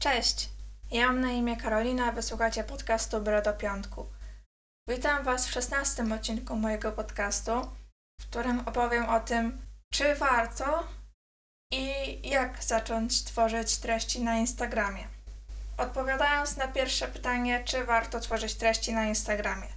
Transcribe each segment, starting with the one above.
Cześć, ja mam na imię Karolina, a wysłuchacie podcastu Bro do Piątku. Witam Was w szesnastym odcinku mojego podcastu, w którym opowiem o tym, czy warto i jak zacząć tworzyć treści na Instagramie. Odpowiadając na pierwsze pytanie, czy warto tworzyć treści na Instagramie.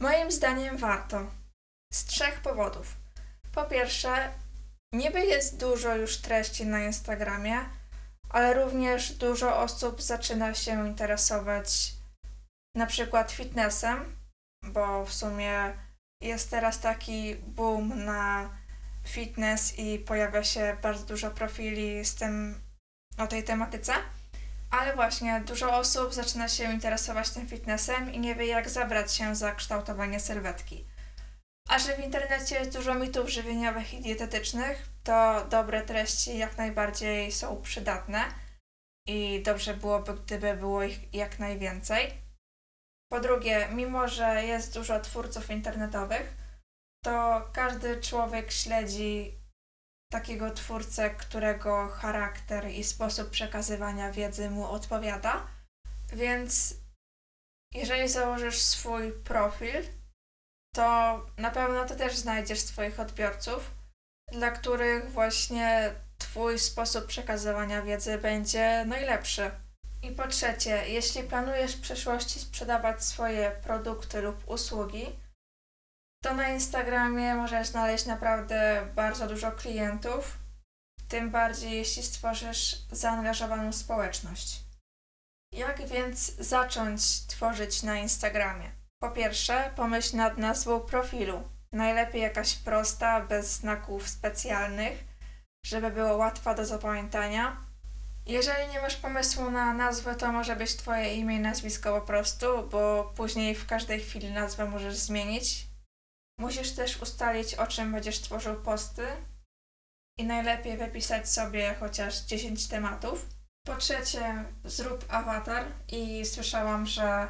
Moim zdaniem warto. Z trzech powodów. Po pierwsze, niby jest dużo już treści na Instagramie, ale również dużo osób zaczyna się interesować na przykład fitnessem, bo w sumie jest teraz taki boom na fitness i pojawia się bardzo dużo profili z tym o tej tematyce. Ale właśnie dużo osób zaczyna się interesować tym fitnessem i nie wie jak zabrać się za kształtowanie sylwetki. A że w internecie jest dużo mitów żywieniowych i dietetycznych, to dobre treści jak najbardziej są przydatne i dobrze byłoby, gdyby było ich jak najwięcej. Po drugie, mimo że jest dużo twórców internetowych, to każdy człowiek śledzi takiego twórcę, którego charakter i sposób przekazywania wiedzy mu odpowiada. Więc jeżeli założysz swój profil, to na pewno ty też znajdziesz swoich odbiorców, dla których właśnie Twój sposób przekazywania wiedzy będzie najlepszy. I po trzecie, jeśli planujesz w przyszłości sprzedawać swoje produkty lub usługi, to na Instagramie możesz znaleźć naprawdę bardzo dużo klientów, tym bardziej jeśli stworzysz zaangażowaną społeczność. Jak więc zacząć tworzyć na Instagramie? Po pierwsze, pomyśl nad nazwą profilu. Najlepiej jakaś prosta, bez znaków specjalnych, żeby było łatwa do zapamiętania. Jeżeli nie masz pomysłu na nazwę, to może być Twoje imię i nazwisko po prostu, bo później w każdej chwili nazwę możesz zmienić. Musisz też ustalić, o czym będziesz tworzył posty i najlepiej wypisać sobie chociaż 10 tematów. Po trzecie, zrób awatar i słyszałam, że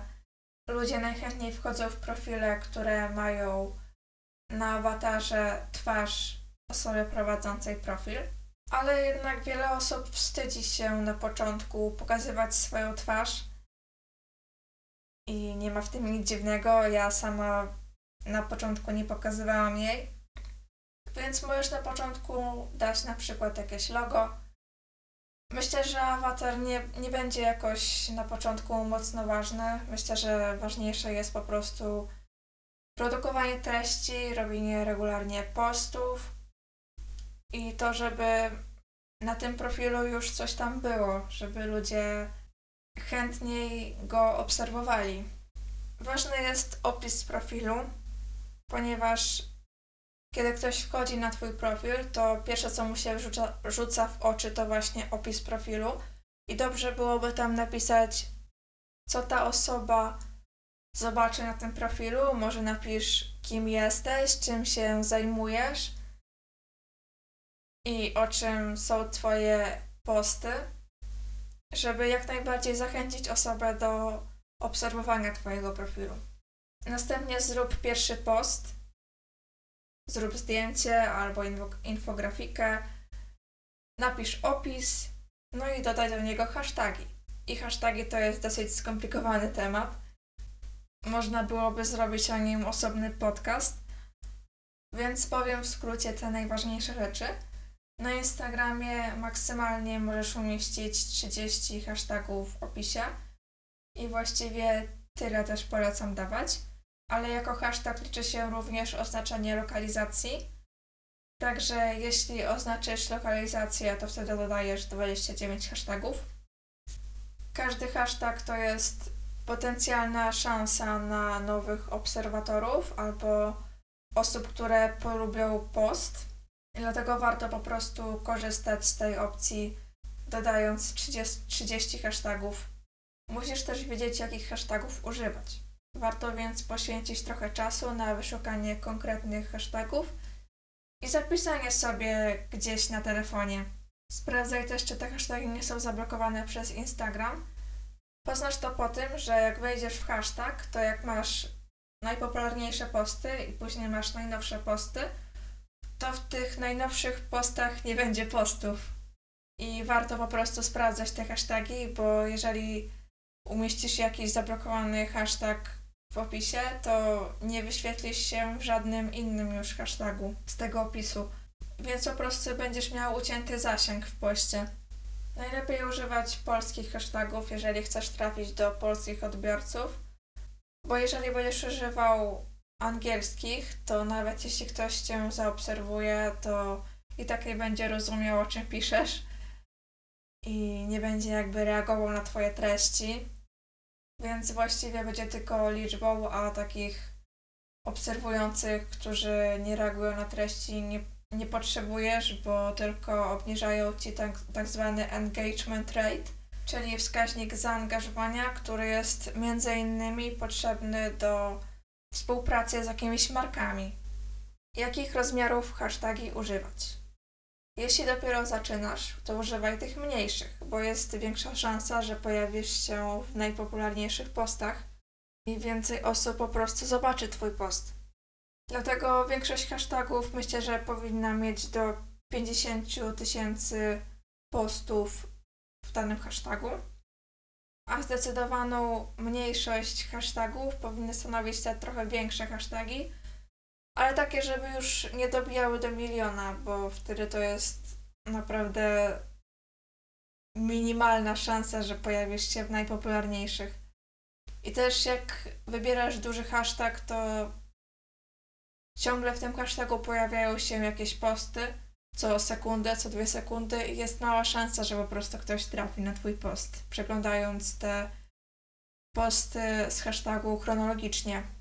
ludzie najchętniej wchodzą w profile, które mają na awatarze twarz osoby prowadzącej profil. Ale jednak wiele osób wstydzi się na początku pokazywać swoją twarz. I nie ma w tym nic dziwnego. Ja sama na początku nie pokazywałam jej. Więc możesz na początku dać na przykład jakieś logo. Myślę, że awatar nie, nie będzie jakoś na początku mocno ważny. Myślę, że ważniejsze jest po prostu produkowanie treści, robienie regularnie postów i to, żeby na tym profilu już coś tam było, żeby ludzie chętniej go obserwowali. Ważny jest opis profilu, ponieważ kiedy ktoś wchodzi na Twój profil, to pierwsze co mu się rzuca, rzuca w oczy to właśnie opis profilu i dobrze byłoby tam napisać, co ta osoba zobaczy na tym profilu. Może napisz, kim jesteś, czym się zajmujesz i o czym są Twoje posty, żeby jak najbardziej zachęcić osobę do obserwowania Twojego profilu. Następnie zrób pierwszy post, zrób zdjęcie albo infografikę, napisz opis, no i dodaj do niego hasztagi. I hasztagi to jest dosyć skomplikowany temat. Można byłoby zrobić o nim osobny podcast, więc powiem w skrócie te najważniejsze rzeczy. Na Instagramie maksymalnie możesz umieścić 30 hashtagów w opisie i właściwie tyle też polecam dawać, ale jako hashtag liczy się również oznaczenie lokalizacji. Także jeśli oznaczysz lokalizację, to wtedy dodajesz 29 hashtagów. Każdy hashtag to jest potencjalna szansa na nowych obserwatorów albo osób, które polubią post Dlatego warto po prostu korzystać z tej opcji, dodając 30, 30 hashtagów. Musisz też wiedzieć, jakich hashtagów używać. Warto więc poświęcić trochę czasu na wyszukanie konkretnych hashtagów i zapisanie sobie gdzieś na telefonie. Sprawdzaj też, czy te hasztagi nie są zablokowane przez Instagram. Poznasz to po tym, że jak wejdziesz w hashtag, to jak masz najpopularniejsze posty i później masz najnowsze posty, to w tych najnowszych postach nie będzie postów. I warto po prostu sprawdzać te hasztagi, bo jeżeli umieścisz jakiś zablokowany hashtag w opisie, to nie wyświetlisz się w żadnym innym już hashtagu z tego opisu. Więc po prostu będziesz miał ucięty zasięg w poście. Najlepiej używać polskich hashtagów, jeżeli chcesz trafić do polskich odbiorców, bo jeżeli będziesz używał angielskich, to nawet jeśli ktoś cię zaobserwuje, to i tak nie będzie rozumiał, o czym piszesz i nie będzie jakby reagował na twoje treści. Więc właściwie będzie tylko liczbą, a takich obserwujących, którzy nie reagują na treści, nie, nie potrzebujesz, bo tylko obniżają ci tak, tak zwany engagement rate, czyli wskaźnik zaangażowania, który jest między innymi potrzebny do współpracy z jakimiś markami. Jakich rozmiarów hashtagi używać? Jeśli dopiero zaczynasz, to używaj tych mniejszych, bo jest większa szansa, że pojawisz się w najpopularniejszych postach i więcej osób po prostu zobaczy Twój post. Dlatego większość hashtagów myślę, że powinna mieć do 50 tysięcy postów w danym hashtagu, a zdecydowaną mniejszość hashtagów powinny stanowić te trochę większe hasztagi, ale takie, żeby już nie dobijały do miliona, bo wtedy to jest naprawdę minimalna szansa, że pojawisz się w najpopularniejszych. I też jak wybierasz duży hashtag, to ciągle w tym hashtagu pojawiają się jakieś posty co sekundę, co dwie sekundy i jest mała szansa, że po prostu ktoś trafi na Twój post, przeglądając te posty z hashtagu chronologicznie.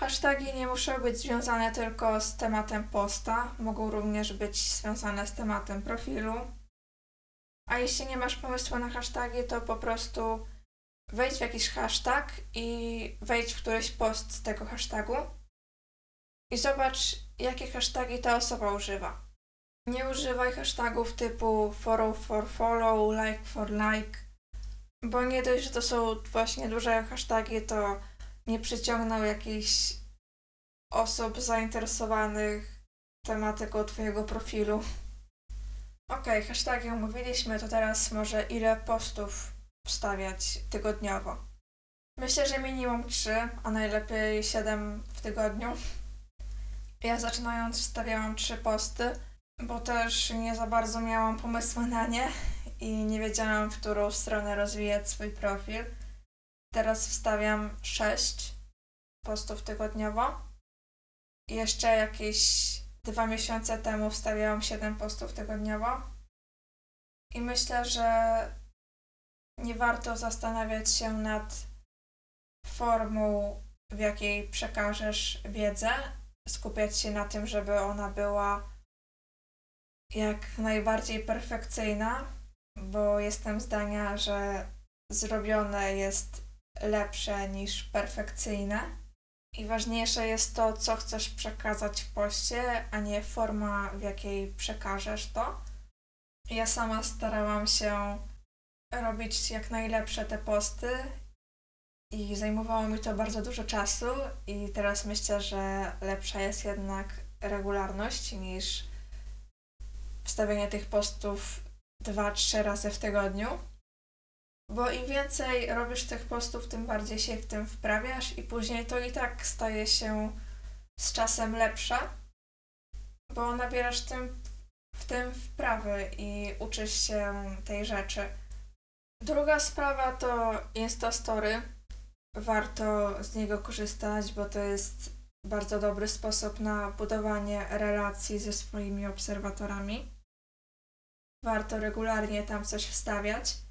Hasztagi nie muszą być związane tylko z tematem posta, mogą również być związane z tematem profilu. A jeśli nie masz pomysłu na hasztagi, to po prostu wejdź w jakiś hashtag i wejdź w któryś post z tego hashtagu i zobacz, jakie hasztagi ta osoba używa. Nie używaj hashtagów typu follow for follow, like for like, bo nie dość, że to są właśnie duże hasztagi, to nie przyciągną jakichś osób zainteresowanych tematyką Twojego profilu. Ok, hashtagi omówiliśmy, to teraz może ile postów wstawiać tygodniowo. Myślę, że minimum 3, a najlepiej 7 w tygodniu. Ja zaczynając wstawiałam 3 posty, bo też nie za bardzo miałam pomysłu na nie i nie wiedziałam, w którą stronę rozwijać swój profil. Teraz wstawiam 6 postów tygodniowo. Jeszcze jakieś dwa miesiące temu wstawiałam 7 postów tygodniowo. I myślę, że nie warto zastanawiać się nad formą, w jakiej przekażesz wiedzę, skupiać się na tym, żeby ona była jak najbardziej perfekcyjna, bo jestem zdania, że zrobione jest lepsze niż perfekcyjne. I ważniejsze jest to, co chcesz przekazać w poście, a nie forma, w jakiej przekażesz to. Ja sama starałam się robić jak najlepsze te posty i zajmowało mi to bardzo dużo czasu i teraz myślę, że lepsza jest jednak regularność niż wstawianie tych postów 2-3 razy w tygodniu. Bo im więcej robisz tych postów, tym bardziej się w tym wprawiasz i później to i tak staje się z czasem lepsze, bo nabierasz tym, w tym wprawy i uczysz się tej rzeczy. Druga sprawa to Instastory. Warto z niego korzystać, bo to jest bardzo dobry sposób na budowanie relacji ze swoimi obserwatorami. Warto regularnie tam coś wstawiać.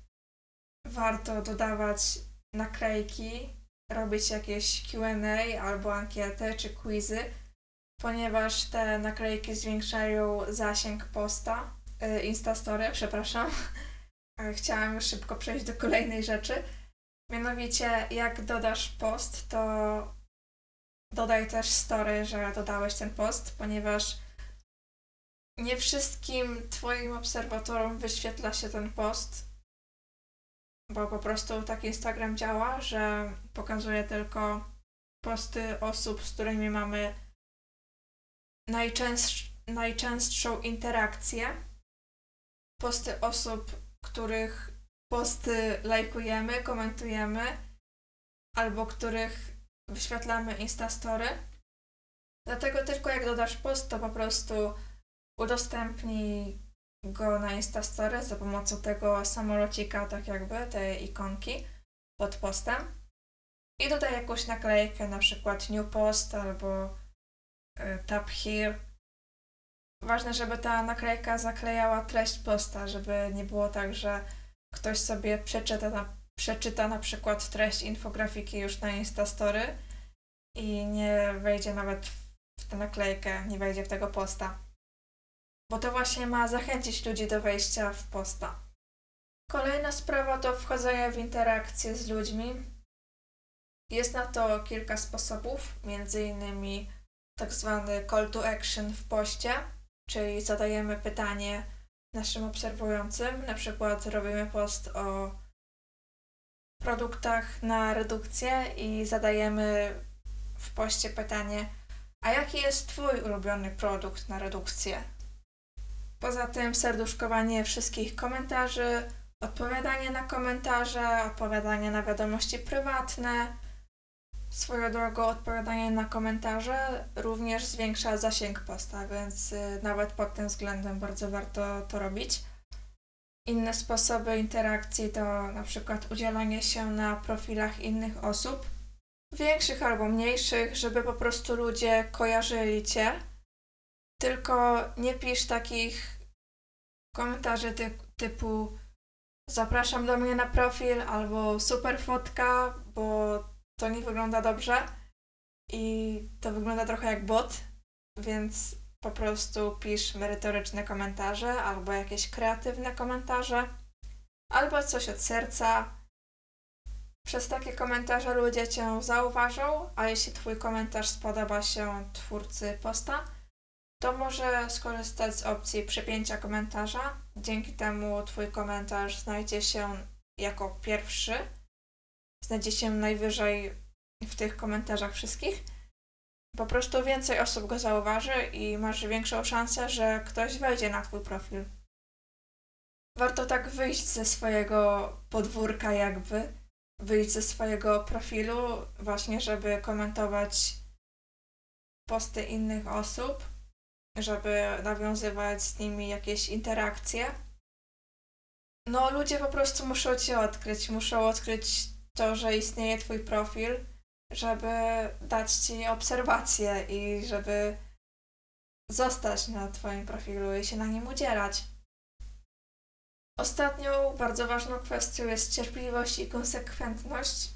Warto dodawać naklejki, robić jakieś QA albo ankiety czy quizy, ponieważ te naklejki zwiększają zasięg posta, yy, Instastory, przepraszam. Chciałam już szybko przejść do kolejnej rzeczy. Mianowicie, jak dodasz post, to dodaj też story, że dodałeś ten post, ponieważ nie wszystkim Twoim obserwatorom wyświetla się ten post, bo po prostu tak Instagram działa, że pokazuje tylko posty osób, z którymi mamy najczęstsz, najczęstszą interakcję. posty osób, których posty lajkujemy, komentujemy, albo których wyświetlamy Instastory. Dlatego tylko jak dodasz post, to po prostu udostępnij go na Instastory za pomocą tego samolocika, tak jakby, tej ikonki pod postem. I dodaj jakąś naklejkę, na przykład new post albo y, tap here. Ważne, żeby ta naklejka zaklejała treść posta, żeby nie było tak, że ktoś sobie przeczyta na, przeczyta na przykład treść infografiki już na Instastory i nie wejdzie nawet w tę naklejkę, nie wejdzie w tego posta. Bo to właśnie ma zachęcić ludzi do wejścia w posta. Kolejna sprawa to wchodzenie w interakcje z ludźmi. Jest na to kilka sposobów, innymi tak zwany call to action w poście, czyli zadajemy pytanie naszym obserwującym, na przykład robimy post o produktach na redukcję i zadajemy w poście pytanie, a jaki jest Twój ulubiony produkt na redukcję? Poza tym serduszkowanie wszystkich komentarzy, odpowiadanie na komentarze, odpowiadanie na wiadomości prywatne. Swoją drogą odpowiadanie na komentarze również zwiększa zasięg posta, więc y, nawet pod tym względem bardzo warto to robić. Inne sposoby interakcji to na przykład udzielanie się na profilach innych osób, większych albo mniejszych, żeby po prostu ludzie kojarzyli cię. Tylko nie pisz takich komentarzy ty typu zapraszam do mnie na profil albo super fotka, bo to nie wygląda dobrze i to wygląda trochę jak bot, więc po prostu pisz merytoryczne komentarze albo jakieś kreatywne komentarze, albo coś od serca. Przez takie komentarze ludzie Cię zauważą, a jeśli Twój komentarz spodoba się twórcy posta, to może skorzystać z opcji przypięcia komentarza. Dzięki temu Twój komentarz znajdzie się jako pierwszy, znajdzie się najwyżej w tych komentarzach wszystkich. Po prostu więcej osób go zauważy i masz większą szansę, że ktoś wejdzie na Twój profil. Warto tak wyjść ze swojego podwórka, jakby wyjść ze swojego profilu, właśnie, żeby komentować posty innych osób żeby nawiązywać z nimi jakieś interakcje. No, ludzie po prostu muszą cię odkryć, muszą odkryć to, że istnieje twój profil, żeby dać ci obserwacje i żeby zostać na twoim profilu i się na nim udzielać. Ostatnią bardzo ważną kwestią jest cierpliwość i konsekwentność.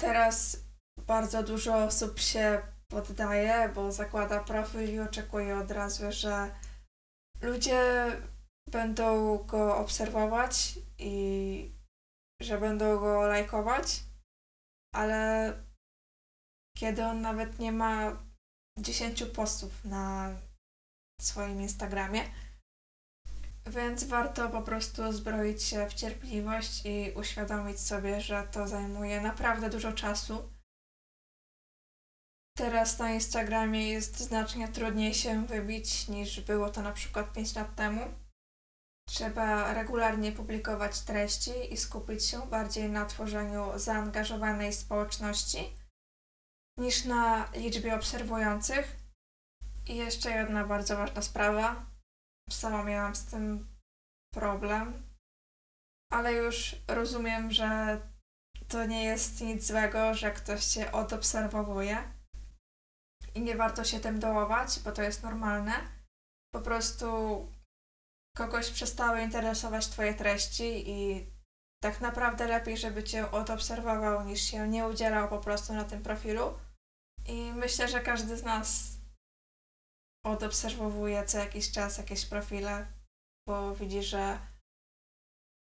Teraz bardzo dużo osób się poddaje, bo zakłada profil i oczekuje od razu, że ludzie będą go obserwować i że będą go lajkować, ale kiedy on nawet nie ma 10 postów na swoim Instagramie, więc warto po prostu zbroić się w cierpliwość i uświadomić sobie, że to zajmuje naprawdę dużo czasu Teraz na Instagramie jest znacznie trudniej się wybić niż było to na przykład 5 lat temu. Trzeba regularnie publikować treści i skupić się bardziej na tworzeniu zaangażowanej społeczności niż na liczbie obserwujących. I jeszcze jedna bardzo ważna sprawa. Sama miałam z tym problem, ale już rozumiem, że to nie jest nic złego, że ktoś cię odobserwowuje i nie warto się tym dołować, bo to jest normalne. Po prostu kogoś przestały interesować Twoje treści i tak naprawdę lepiej, żeby Cię odobserwował, niż się nie udzielał po prostu na tym profilu. I myślę, że każdy z nas odobserwowuje co jakiś czas jakieś profile, bo widzi, że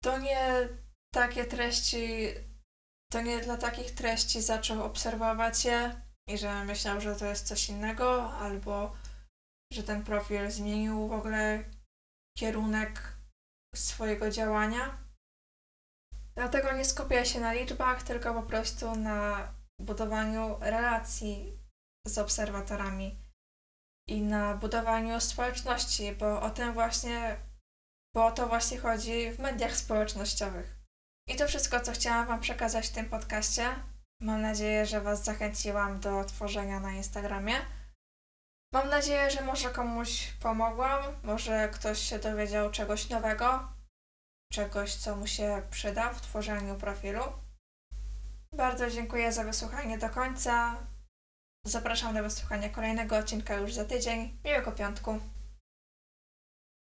to nie takie treści, to nie dla takich treści zaczął obserwować je, i że myślał, że to jest coś innego, albo że ten profil zmienił w ogóle kierunek swojego działania. Dlatego nie skupię się na liczbach, tylko po prostu na budowaniu relacji z obserwatorami i na budowaniu społeczności, bo o tym właśnie bo o to właśnie chodzi w mediach społecznościowych. I to wszystko, co chciałam Wam przekazać w tym podcaście. Mam nadzieję, że Was zachęciłam do tworzenia na Instagramie. Mam nadzieję, że może komuś pomogłam, może ktoś się dowiedział czegoś nowego, czegoś, co mu się przyda w tworzeniu profilu. Bardzo dziękuję za wysłuchanie do końca. Zapraszam do wysłuchania kolejnego odcinka już za tydzień. Miłego piątku.